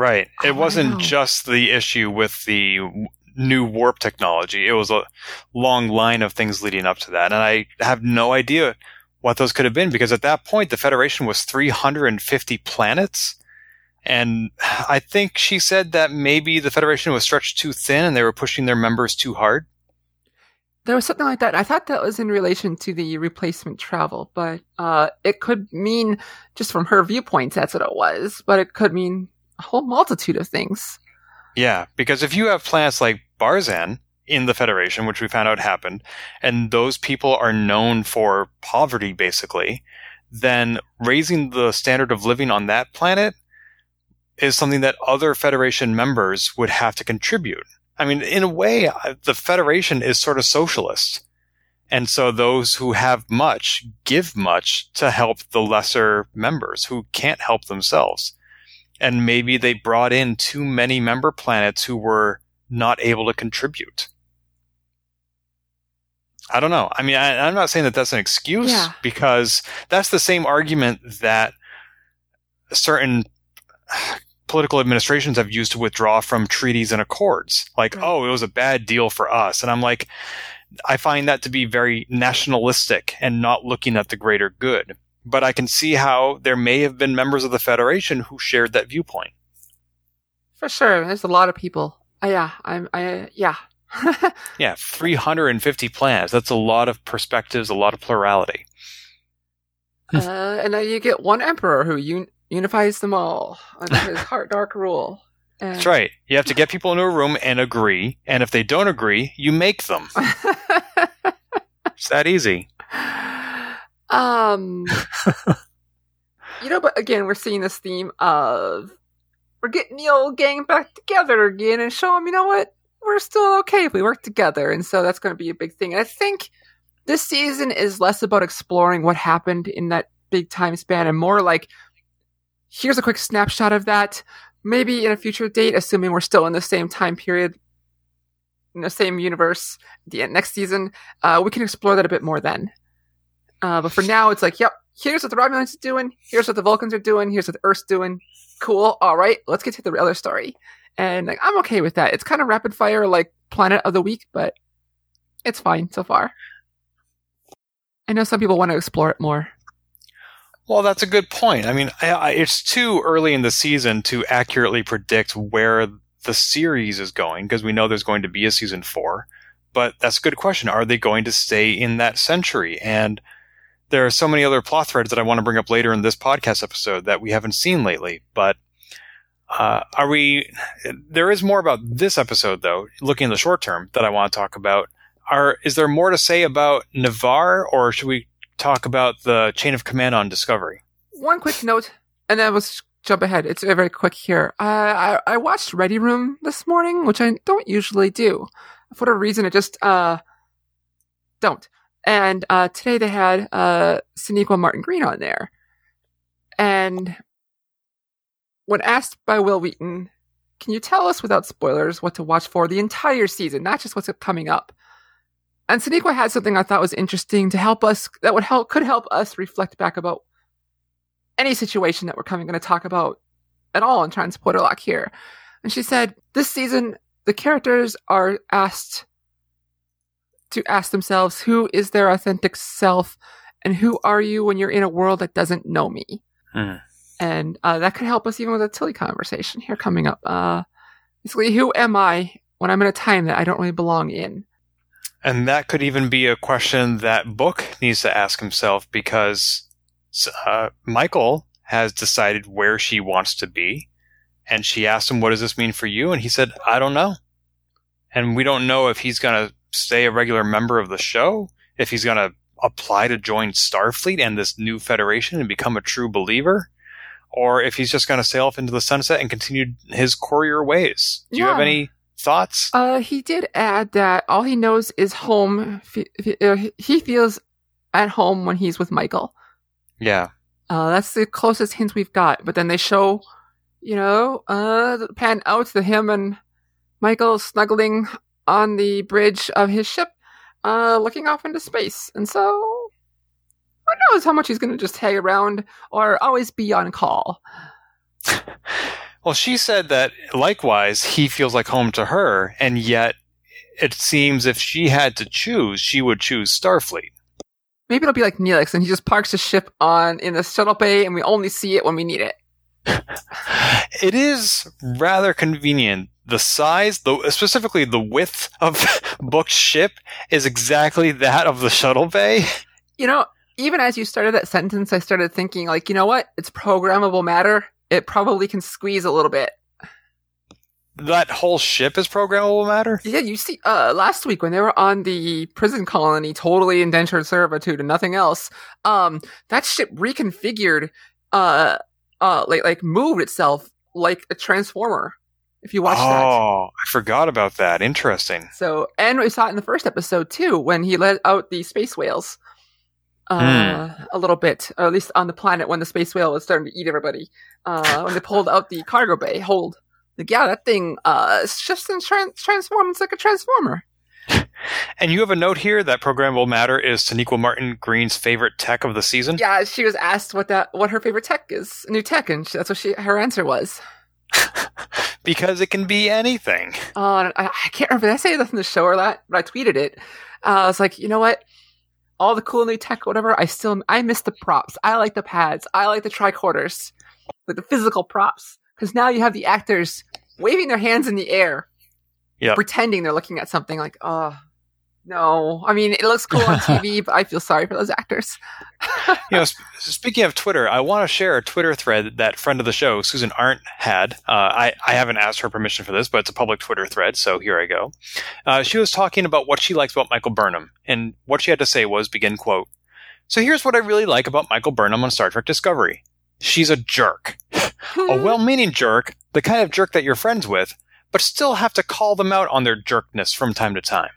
Right. It wasn't just the issue with the new warp technology. It was a long line of things leading up to that. And I have no idea what those could have been because at that point the Federation was 350 planets. And I think she said that maybe the Federation was stretched too thin and they were pushing their members too hard. There was something like that. I thought that was in relation to the replacement travel, but uh, it could mean, just from her viewpoint, that's what it was, but it could mean a whole multitude of things. Yeah, because if you have planets like Barzan in the Federation, which we found out happened, and those people are known for poverty, basically, then raising the standard of living on that planet is something that other Federation members would have to contribute. I mean, in a way, the Federation is sort of socialist. And so those who have much give much to help the lesser members who can't help themselves and maybe they brought in too many member planets who were not able to contribute. I don't know. I mean, I, am not saying that that's an excuse yeah. because that's the same argument that certain political administrations have used to withdraw from treaties and accords. Like, right. oh, it was a bad deal for us. And I'm like, I find that to be very nationalistic and not looking at the greater good but I can see how there may have been members of the Federation who shared that viewpoint. For sure, there's a lot of people. Uh, yeah, I'm. I yeah. yeah, 350 plans. That's a lot of perspectives, a lot of plurality. uh, and then you get one emperor who un- unifies them all under his heart dark rule. And... That's right. You have to get people into a room and agree, and if they don't agree, you make them. it's that easy. Um, you know, but again, we're seeing this theme of we're getting the old gang back together again and show them, you know what, we're still okay if we work together. And so that's going to be a big thing. And I think this season is less about exploring what happened in that big time span and more like, here's a quick snapshot of that. Maybe in a future date, assuming we're still in the same time period, in the same universe, the next season, uh, we can explore that a bit more then. Uh, but for now, it's like, yep, here's what the Romulans are doing. Here's what the Vulcans are doing. Here's what the Earth's doing. Cool. All right, let's get to the other story. And like, I'm okay with that. It's kind of rapid fire, like Planet of the Week, but it's fine so far. I know some people want to explore it more. Well, that's a good point. I mean, I, I, it's too early in the season to accurately predict where the series is going because we know there's going to be a season four. But that's a good question. Are they going to stay in that century? And there are so many other plot threads that I want to bring up later in this podcast episode that we haven't seen lately. But uh, are we? There is more about this episode, though. Looking in the short term, that I want to talk about. Are is there more to say about Ni'Var, or should we talk about the chain of command on Discovery? One quick note, and then let's jump ahead. It's very quick here. I, I I watched Ready Room this morning, which I don't usually do. For whatever reason, I just uh don't. And uh, today they had uh, Martin-Green on there. And when asked by Wil Wheaton, can you tell us without spoilers what to watch for the entire season, not just what's coming up? And Sonequa had something I thought was interesting to help us, that would help, could help us reflect back about any situation that we're coming going to talk about at all in Transporter Lock here. And she said, this season, the characters are asked to ask themselves who is their authentic self and who are you when you're in a world that doesn't know me. Mm. And uh, that could help us even with a Tilly conversation here coming up. Uh, basically, who am I when I'm in a time that I don't really belong in? And that could even be a question that Book needs to ask himself because uh, Michael has decided where she wants to be. And she asked him, What does this mean for you? And he said, I don't know. And we don't know if he's going to stay a regular member of the show, if he's going to apply to join Starfleet and this new federation and become a true believer, or if he's just going to sail off into the sunset and continue his courier ways. Do you have any thoughts? Uh, he did add that all he knows is home. Uh, He feels at home when he's with Michael. yeah. Uh, that's the closest hint we've got. But then they show, you know, uh, pan out to him and Michael snuggling on the bridge of his ship, uh, looking off into space. And so, who knows how much he's going to just hang around or always be on call. Well, she said that likewise he feels like home to her, and yet it seems if she had to choose, she would choose Starfleet. Maybe it'll be like Neelix and he just parks his ship on in the shuttle bay and we only see it when we need it. It is rather convenient. The size, the specifically the width of Book's ship, is exactly that of the shuttle bay. You know, even as you started that sentence, I started thinking, like, you know what? It's programmable matter. It probably can squeeze a little bit. That whole ship is programmable matter. Yeah, you see, uh, last week when they were on the prison colony, totally indentured servitude and nothing else, um, that ship reconfigured, uh, uh, like, like moved itself like a transformer. If you watch that. oh, I forgot about that. Interesting. So, and we saw it in the first episode too, when he let out the space whales. Uh, a little bit, or at least on the planet when the space whale was starting to eat everybody. Uh, when they pulled out the cargo bay hold. Like, yeah, that thing, uh, it's just in tran- transform. It's like a transformer. And you have a note here that programmable matter is Sonequa Martin-Green's favorite tech of the season. Yeah, she was asked what that, what her favorite tech is, new tech, and that's what she, her answer was. because it can be anything. Uh, I, I can't remember. Did I say this in the show or that? But I tweeted it. Uh, I was like, you know what? All the cool new tech, whatever. I still, I miss the props. I like the pads. I like the tricorders, like the physical props. Because now you have the actors waving their hands in the air, Yep. pretending they're looking at something. Like, oh, no. I mean, it looks cool on TV, but I feel sorry for those actors. you know, sp- speaking of Twitter, I want to share a Twitter thread that friend of the show, Susan Arndt, had. Uh, I, I haven't asked her permission for this, but it's a public Twitter thread, so here I go. Uh, she was talking about what she likes about Michael Burnham, and what she had to say was, begin quote, So here's what I really like about Michael Burnham on Star Trek Discovery. She's a jerk. a well-meaning jerk, the kind of jerk that you're friends with, but still have to call them out on their jerkness from time to time.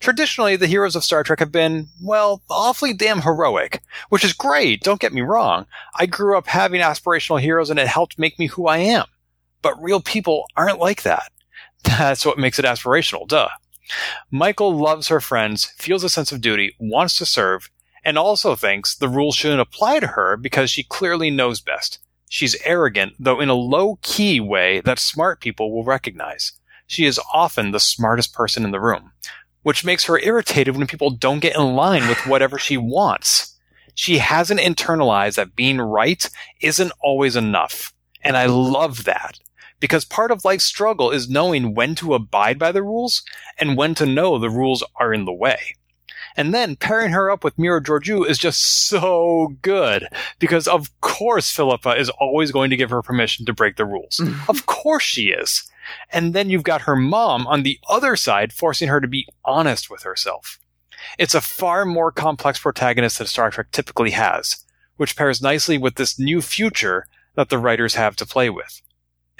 Traditionally, the heroes of Star Trek have been, well, awfully damn heroic, which is great, don't get me wrong. I grew up having aspirational heroes and it helped make me who I am. But real people aren't like that. That's what makes it aspirational, duh. Michael loves her friends, feels a sense of duty, wants to serve, and also thinks the rules shouldn't apply to her because she clearly knows best. She's arrogant, though in a low key way that smart people will recognize. She is often the smartest person in the room, which makes her irritated when people don't get in line with whatever she wants. She hasn't internalized that being right isn't always enough. And I love that because part of life's struggle is knowing when to abide by the rules and when to know the rules are in the way. And then pairing her up with Mira Georgiou is just so good because of course Philippa is always going to give her permission to break the rules. Mm. of course she is. And then you've got her mom on the other side forcing her to be honest with herself. It's a far more complex protagonist than Star Trek typically has, which pairs nicely with this new future that the writers have to play with.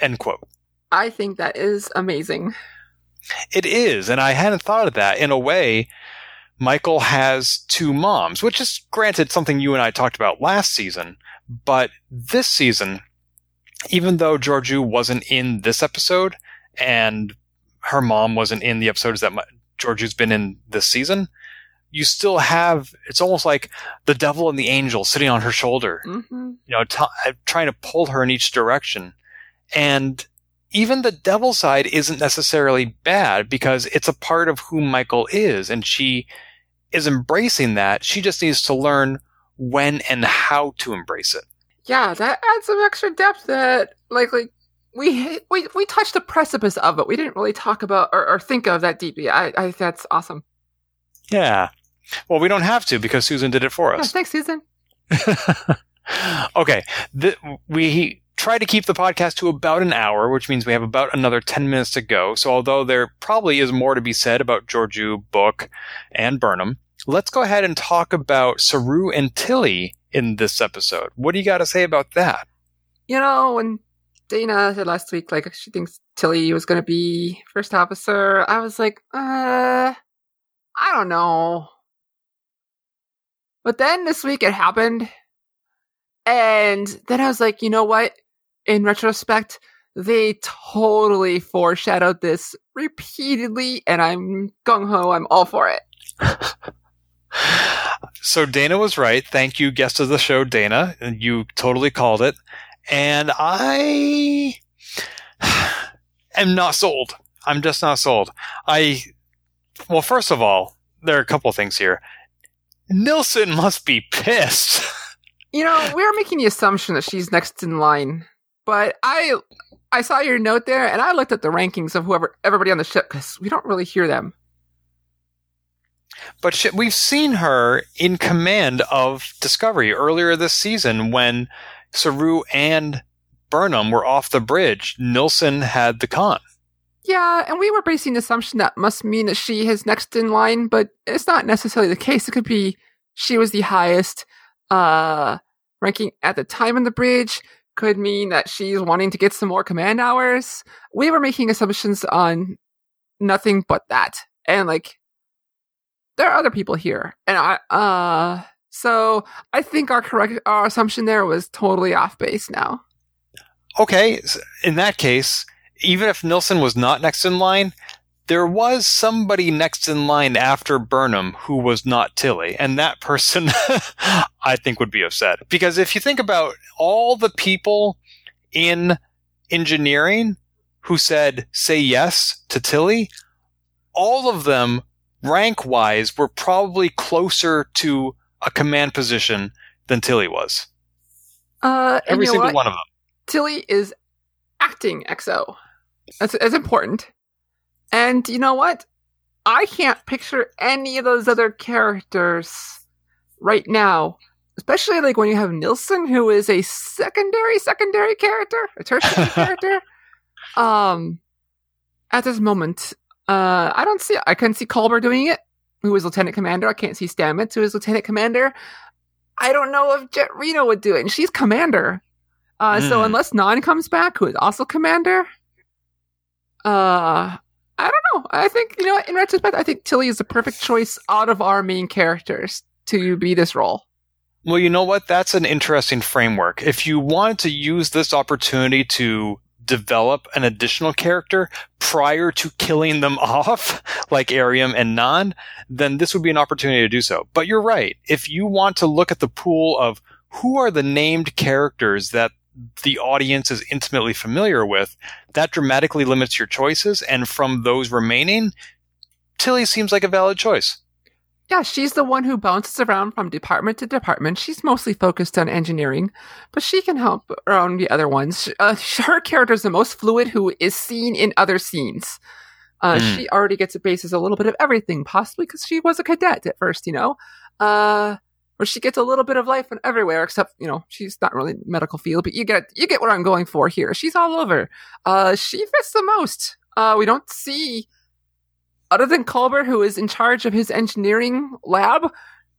End quote. I think that is amazing. It is, and I hadn't thought of that. In a way, Michael has two moms, which is granted something you and I talked about last season, but this season, even though Georgiou wasn't in this episode and her mom wasn't in the episodes that Georgiou's been in this season, you still have it's almost like the devil and the angel sitting on her shoulder, hmm you know, t- trying to pull her in each direction. And even the devil side isn't necessarily bad because it's a part of who Michael is and she is embracing that. She just needs to learn when and how to embrace it. Yeah, that adds some extra depth that, like, like we we we touched the precipice of it. We didn't really talk about or, or think of that deeply. I, I that's awesome. Yeah. Well, we don't have to because Susan did it for Yeah, us. thanks, Susan. okay. The, we try to keep the podcast to about an hour, which means we have about another 10 minutes to go. So although there probably is more to be said about Georgiou, Book, and Burnham, let's go ahead and talk about Saru and Tilly in this episode. What do you got to say about that? You know, when Dana said last week, like she thinks Tilly was going to be first officer, I was like, uh, I don't know. But then this week it happened, and then I was like, you know what? In retrospect, they totally foreshadowed this repeatedly, and I'm gung ho. I'm all for it. So Dana was right. Thank you, guest of the show, Dana. You totally called it. And I am not sold. I'm just not sold. I, well, first of all, there are a couple things here. Nilsson must be pissed. You know, we're making the assumption that she's next in line, but I I saw your note there, and I looked at the rankings of whoever everybody on the ship because we don't really hear them. But she, we've seen her in command of Discovery earlier this season when Saru and Burnham were off the bridge. Nilsson had the con. Yeah, and we were basing the assumption that must mean that she is next in line, but it's not necessarily the case. It could be she was the highest uh ranking at the time on the bridge. Could mean that she's wanting to get some more command hours. We were making assumptions on nothing but that. And like there are other people here. And I uh so I think our correct our assumption there was totally off base now. Okay, in that case, even if Nilsson was not next in line, there was somebody next in line after Burnham who was not Tilly, and that person I think would be upset. Because if you think about all the people in engineering who said say yes to Tilly, all of them rank wise were probably closer to a command position than Tilly was. Uh Every single what? one of them. Tilly is acting XO. That's, that's important. And you know what? I can't picture any of those other characters right now. Especially like when you have Nilsson, who is a secondary, secondary character, a tertiary character. Um, at this moment, uh, I don't see. I couldn't see Culber doing it, who is lieutenant commander. I can't see Stamets, who is lieutenant commander. I don't know if Jet Reno would do it, and she's commander. Uh, so Hmm. unless Nhan comes back, who is also commander, uh, I don't know. I think you know, in retrospect, I think Tilly is the perfect choice out of our main characters to be this role. Well, you know what? That's an interesting framework. If you wanted to use this opportunity to develop an additional character prior to killing them off, like Airiam and Nhan, then this would be an opportunity to do so. But you're right. If you want to look at the pool of who are the named characters that the audience is intimately familiar with, that dramatically limits your choices. And from those remaining, Tilly seems like a valid choice. Yeah, she's the one who bounces around from department to department. She's mostly focused on engineering, but she can help around the other ones. Uh, her character is the most fluid, who is seen in other scenes. Uh, Hmm. She already gets a basis a little bit of everything, possibly because she was a cadet at first, you know. Uh, where she gets a little bit of life from everywhere, except you know she's not really in the medical field, but you get you get what I'm going for here. She's all over. Uh, she fits the most. Uh, we don't see other than Culber, who is in charge of his engineering lab,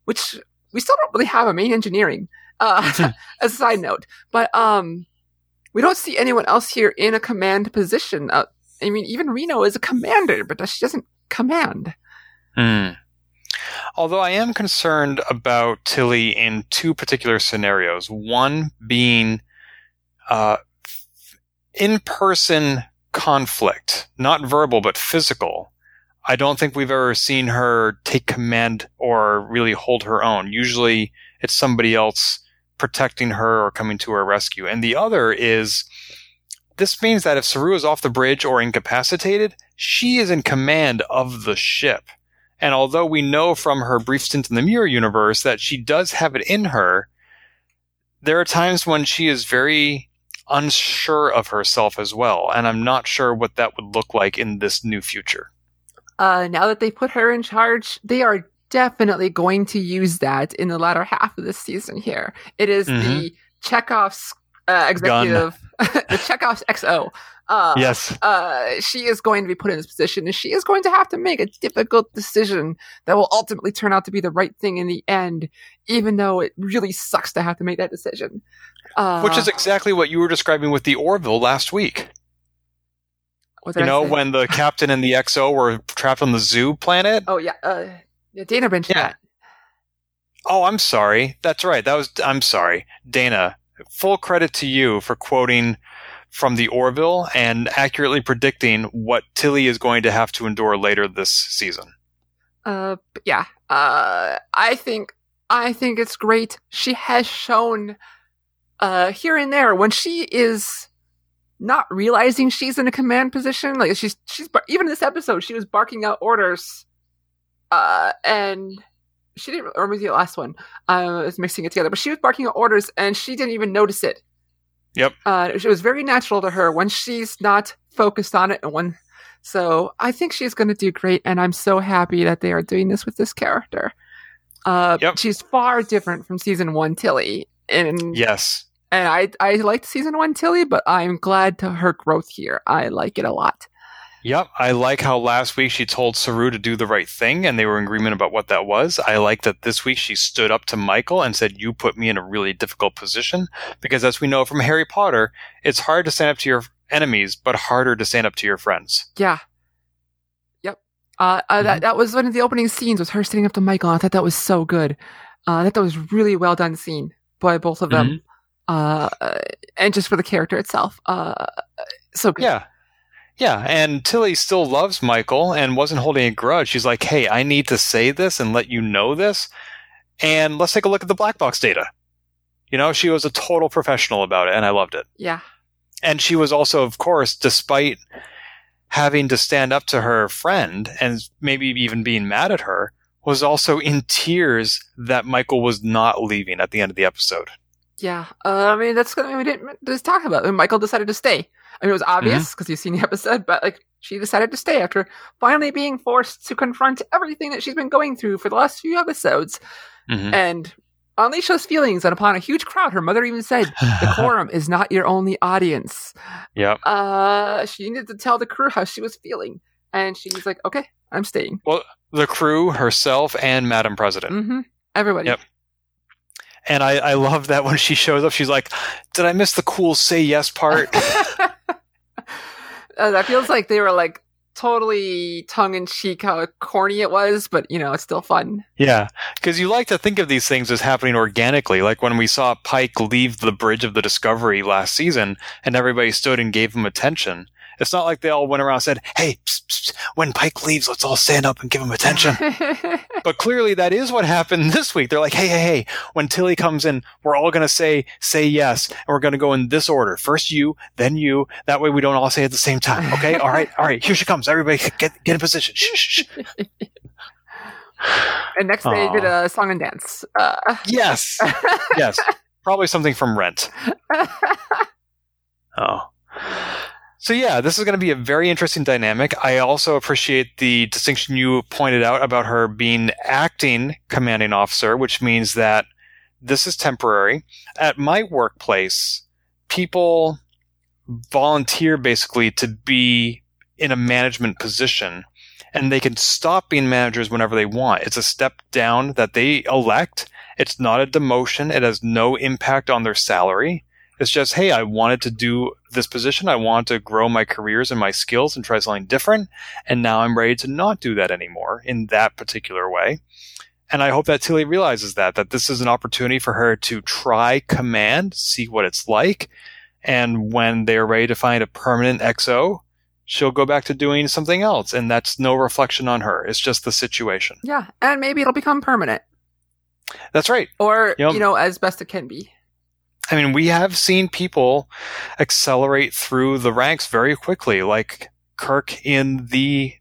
which we still don't really have a main engineering, uh, as a side note. But um, we don't see anyone else here in a command position. Uh, I mean, even Reno is a commander, but she doesn't command. Hmm. Although I am concerned about Tilly in two particular scenarios. One being uh, in person conflict, not verbal, but physical. I don't think we've ever seen her take command or really hold her own. Usually it's somebody else protecting her or coming to her rescue. And the other is this means that if Saru is off the bridge or incapacitated, she is in command of the ship. And although we know from her brief stint in the Mirror universe that she does have it in her, there are times when she is very unsure of herself as well, and I'm not sure what that would look like in this new future. Uh, now that they put her in charge, they are definitely going to use that in the latter half of this season. Here, it is Mhm. the Chekhov's uh, executive, the Chekhov's XO. Uh, yes. uh, she is going to be put in this position and she is going to have to make a difficult decision that will ultimately turn out to be the right thing in the end, even though it really sucks to have to make that decision. Uh, Which is exactly what you were describing with the Orville last week. what did You I know, say? when the captain and the XO were trapped on the zoo planet. Oh, yeah. Uh, yeah, Dana mentioned Yeah. that. Oh, I'm sorry. That's right. That was. I'm sorry, Dana. Full credit to you for quoting from the Orville and accurately predicting what Tilly is going to have to endure later this season. Uh, yeah. Uh, I think I think it's great. She has shown, uh, here and there when she is not realizing she's in a command position. Like she's she's even in this episode, she was barking out orders. Uh, and she didn't. Or maybe the last one. Uh, I was mixing it together, but she was barking out orders, and she didn't even notice it. Yep. Uh, it was very natural to her when she's not focused on it, and when. So I think she's going to do great, and I'm so happy that they are doing this with this character. Uh, Yep. she's far different from season one Tilly, and Yes. and I I liked season one Tilly, but I'm glad to her growth here. I like it a lot. Yep. I like how last week she told Saru to do the right thing and they were in agreement about what that was. I like that this week she stood up to Michael and said, You put me in a really difficult position. Because as we know from Harry Potter, it's hard to stand up to your enemies, but harder to stand up to your friends. Yeah. Yep. Uh, uh Mm-hmm. that that was one of the opening scenes was her standing up to Michael. I thought that was so good. Uh, I thought that was really well done scene by both of them. Uh, uh, and just for the character itself. Uh, so good. Yeah. Yeah, and Tilly still loves Michael and wasn't holding a grudge. She's like, hey, I need to say this and let you know this. And let's take a look at the black box data. You know, she was a total professional about it, and I loved it. Yeah. And she was also, of course, despite having to stand up to her friend and maybe even being mad at her, was also in tears that Michael was not leaving at the end of the episode. Yeah. Uh, I mean, that's something we didn't just talk about. Michael decided to stay. I mean, it was obvious because you've seen the episode, but like she decided to stay after finally being forced to confront everything that she's been going through for the last few episodes Mhm. and unleash those feelings. And upon a huge crowd, her mother even said, the quorum is not your only audience." yep. Uh, she needed to tell the crew how she was feeling, and she's like, "Okay, I'm staying." Well the crew, herself, and Madam President. Mm-hmm. Everybody. Yep. And I, I love that when she shows up, she's like, Did I miss the cool say yes part? uh, that feels like they were like totally tongue in cheek how corny it was, but you know, it's still fun. yeah. Because you like to think of these things as happening organically. Like when we saw Pike leave the bridge of the Discovery last season and everybody stood and gave him attention. It's not like they all went around and said, Hey, psst, psst, when Pike leaves, let's all stand up and give him attention. but clearly that is what happened this week. They're like, Hey, hey, hey, when Tilly comes in, we're all going to say, say yes. And we're going to go in this order. First you, then you. That way we don't all say at the same time. Okay. all right. All right. Here she comes. Everybody get, get in position. Shh, shh, shh. and next they did a song and dance. Uh, Yes. Yes. Probably something from Rent. Oh. So yeah, this is going to be a very interesting dynamic. I also appreciate the distinction you pointed out about her being acting commanding officer, which means that this is temporary. At my workplace, people volunteer basically to be in a management position and they can stop being managers whenever they want. It's a step down that they elect. It's not a demotion. It has no impact on their salary. It's just, hey, I wanted to do this position. I want to grow my careers and my skills and try something different. And now I'm ready to not do that anymore in that particular way. And I hope that Tilly realizes that, that this is an opportunity for her to try command, see what it's like. And when they're ready to find a permanent XO, she'll go back to doing something else. And that's no reflection on her. It's just the situation. yeah, and maybe it'll become permanent, That's right. or Yep. you know, as best it can be. I mean, we have seen people accelerate through the ranks very quickly, like Kirk in the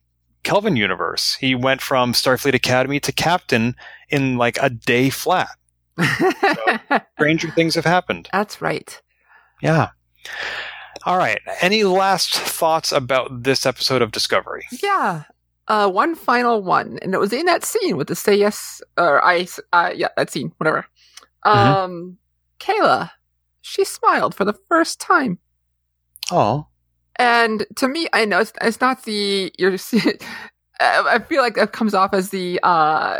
Kelvin universe. He went from Starfleet Academy to captain in like a day flat. Stranger things have happened. That's right. Yeah. All right. Any last thoughts about this episode of Discovery? Yeah. Uh, one final one, and it was in that scene with the say yes or I. Uh, yeah, that scene, whatever. Um, Keyla, she smiled for the first time, Oh. and to me, I know it's, it's not the you're. I feel like it comes off as the uh,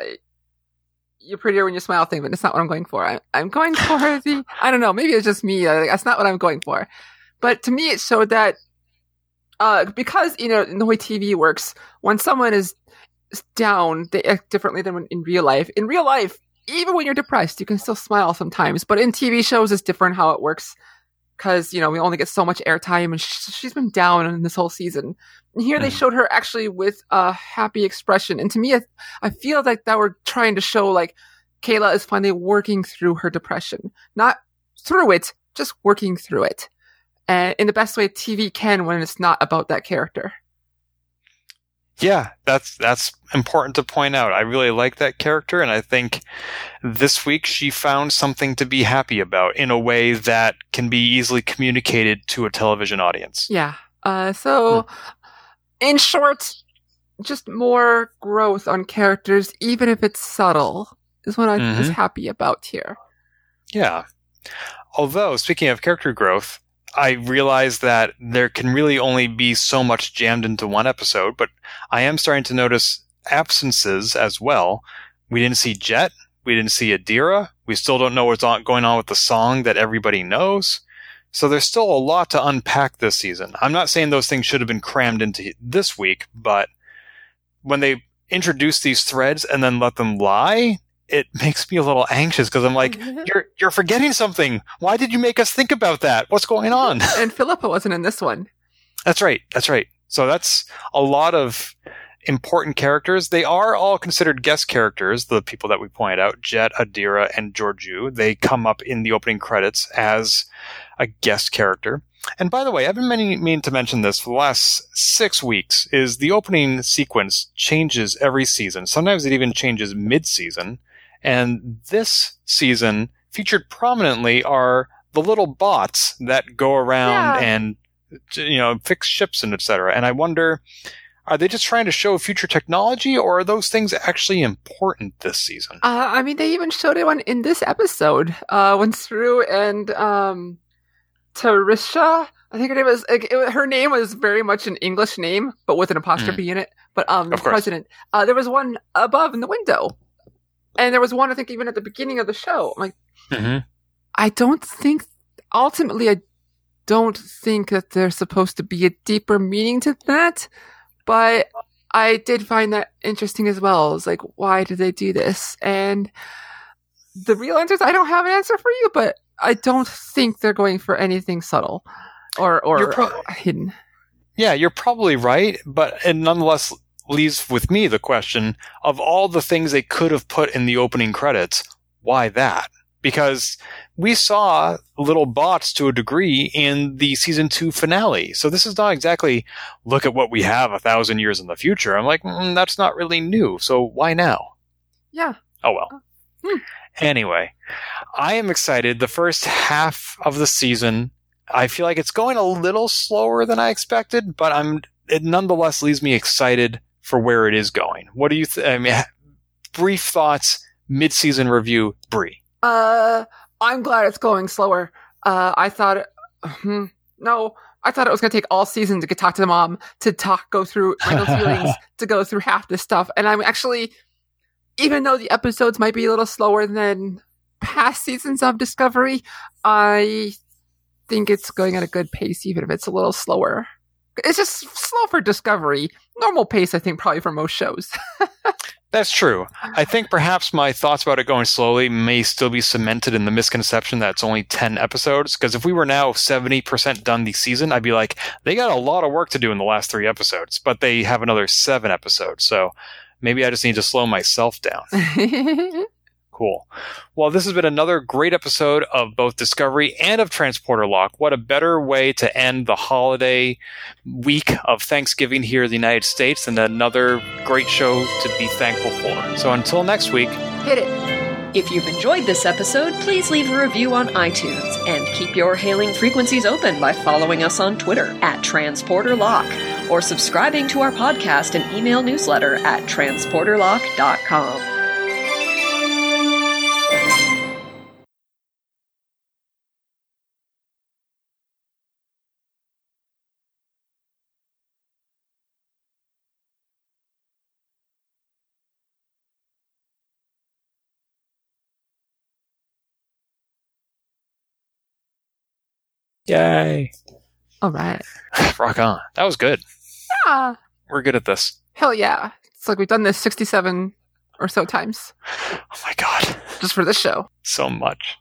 you're prettier when you smile thing, but it's not what I'm going for. I, I'm going for the. I don't know. Maybe it's just me. Uh, that's not what I'm going for. But to me, it showed that uh, because you know in the way TV works, when someone is down, they act differently than when, in real life. In real life, even when you're depressed, you can still smile sometimes. But in TV shows, it's different how it works because you know we only get so much airtime, and sh- she's been down in this whole season. And here they showed her actually with a happy expression, and to me, I, I feel like that we're trying to show like Keyla is finally working through her depression, not through it, just working through it, and in the best way TV can when it's not about that character. Yeah, that's that's important to point out. I really like that character, and I think this week she found something to be happy about in a way that can be easily communicated to a television audience. Yeah. Uh, so, in short, just more growth on characters, even if it's subtle, is what I was Mhm. happy about here. Yeah. Although, speaking of character growth, I realize that there can really only be so much jammed into one episode, but I am starting to notice absences as well. We didn't see Jet. We didn't see Adira. We still don't know what's on, going on with the song that everybody knows. So there's still a lot to unpack this season. I'm not saying those things should have been crammed into this week, but when they introduce these threads and then let them lie, it makes me a little anxious because I'm like, you're you're forgetting something. Why did you make us think about that? What's going on? and Philippa wasn't in this one. that's right. That's right. So that's a lot of important characters. They are all considered guest characters, the people that we pointed out, Jet, Adira, and Georgiou. They come up in the opening credits as a guest character. And by the way, I've been meaning to mention this for the last six weeks, is the opening sequence changes every season. Sometimes it even changes mid-season. And this season featured prominently are the little bots that go around Yeah. and you know fix ships and etc. And I wonder, are they just trying to show future technology, or are those things actually important this season? Uh, I mean, they even showed it one in this episode. Uh, when Saru and um, Tarisha, I think her name was like, it, her name was very much an English name, but with an apostrophe in it. But um, Mm. President. Uh, there was one above in the window, and there was one I think even at the beginning of the show. I'm like, Mm-hmm. I don't think ultimately I don't think that there's supposed to be a deeper meaning to that, but I did find that interesting as well. It's like, why did they do this? And the real answer is I don't have an answer for you, but I don't think they're going for anything subtle or or pro- hidden. Yeah, you're probably right, but it nonetheless leaves with me the question of all the things they could have put in the opening credits, why that? Because we saw little bots to a degree in the season two finale. So this is not exactly look at what we have a thousand years in the future. I'm like, mm, that's not really new. So why now? Yeah. Oh well. Hmm. Anyway, I am excited. The first half of the season, I feel like it's going a little slower than I expected, but I'm it nonetheless leaves me excited for where it is going. What do you? Th- I mean, brief thoughts, mid-season review, Brie. Uh, I'm glad it's going slower. Uh, I thought, it, hmm, no, I thought it was going to take all season to get talk to the mom, to talk, go through Randall's feelings, to go through half this stuff. And I'm actually, even though the episodes might be a little slower than past seasons of Discovery, I think it's going at a good pace, even if it's a little slower. It's just slow for Discovery. Normal pace, I think, probably for most shows. That's true. I think perhaps my thoughts about it going slowly may still be cemented in the misconception that it's only 10 episodes. Because if we were now 70% done the season, I'd be like, they got a lot of work to do in the last three episodes, but they have another seven episodes. So maybe I just need to slow myself down. Cool. Well, this has been another great episode of both Discovery and of Transporter Lock. What a better way to end the holiday week of Thanksgiving here in the United States and another great show to be thankful for. So until next week, Hit it. If you've enjoyed this episode, please leave a review on iTunes and keep your hailing frequencies open by following us on Twitter at TransporterLock or subscribing to our podcast and email newsletter at transporterlock.com. Yay. All right. Rock on. That was good. Yeah. We're good at this. Hell yeah. It's like we've done this 67 or so times Oh my god. just for this show. So much.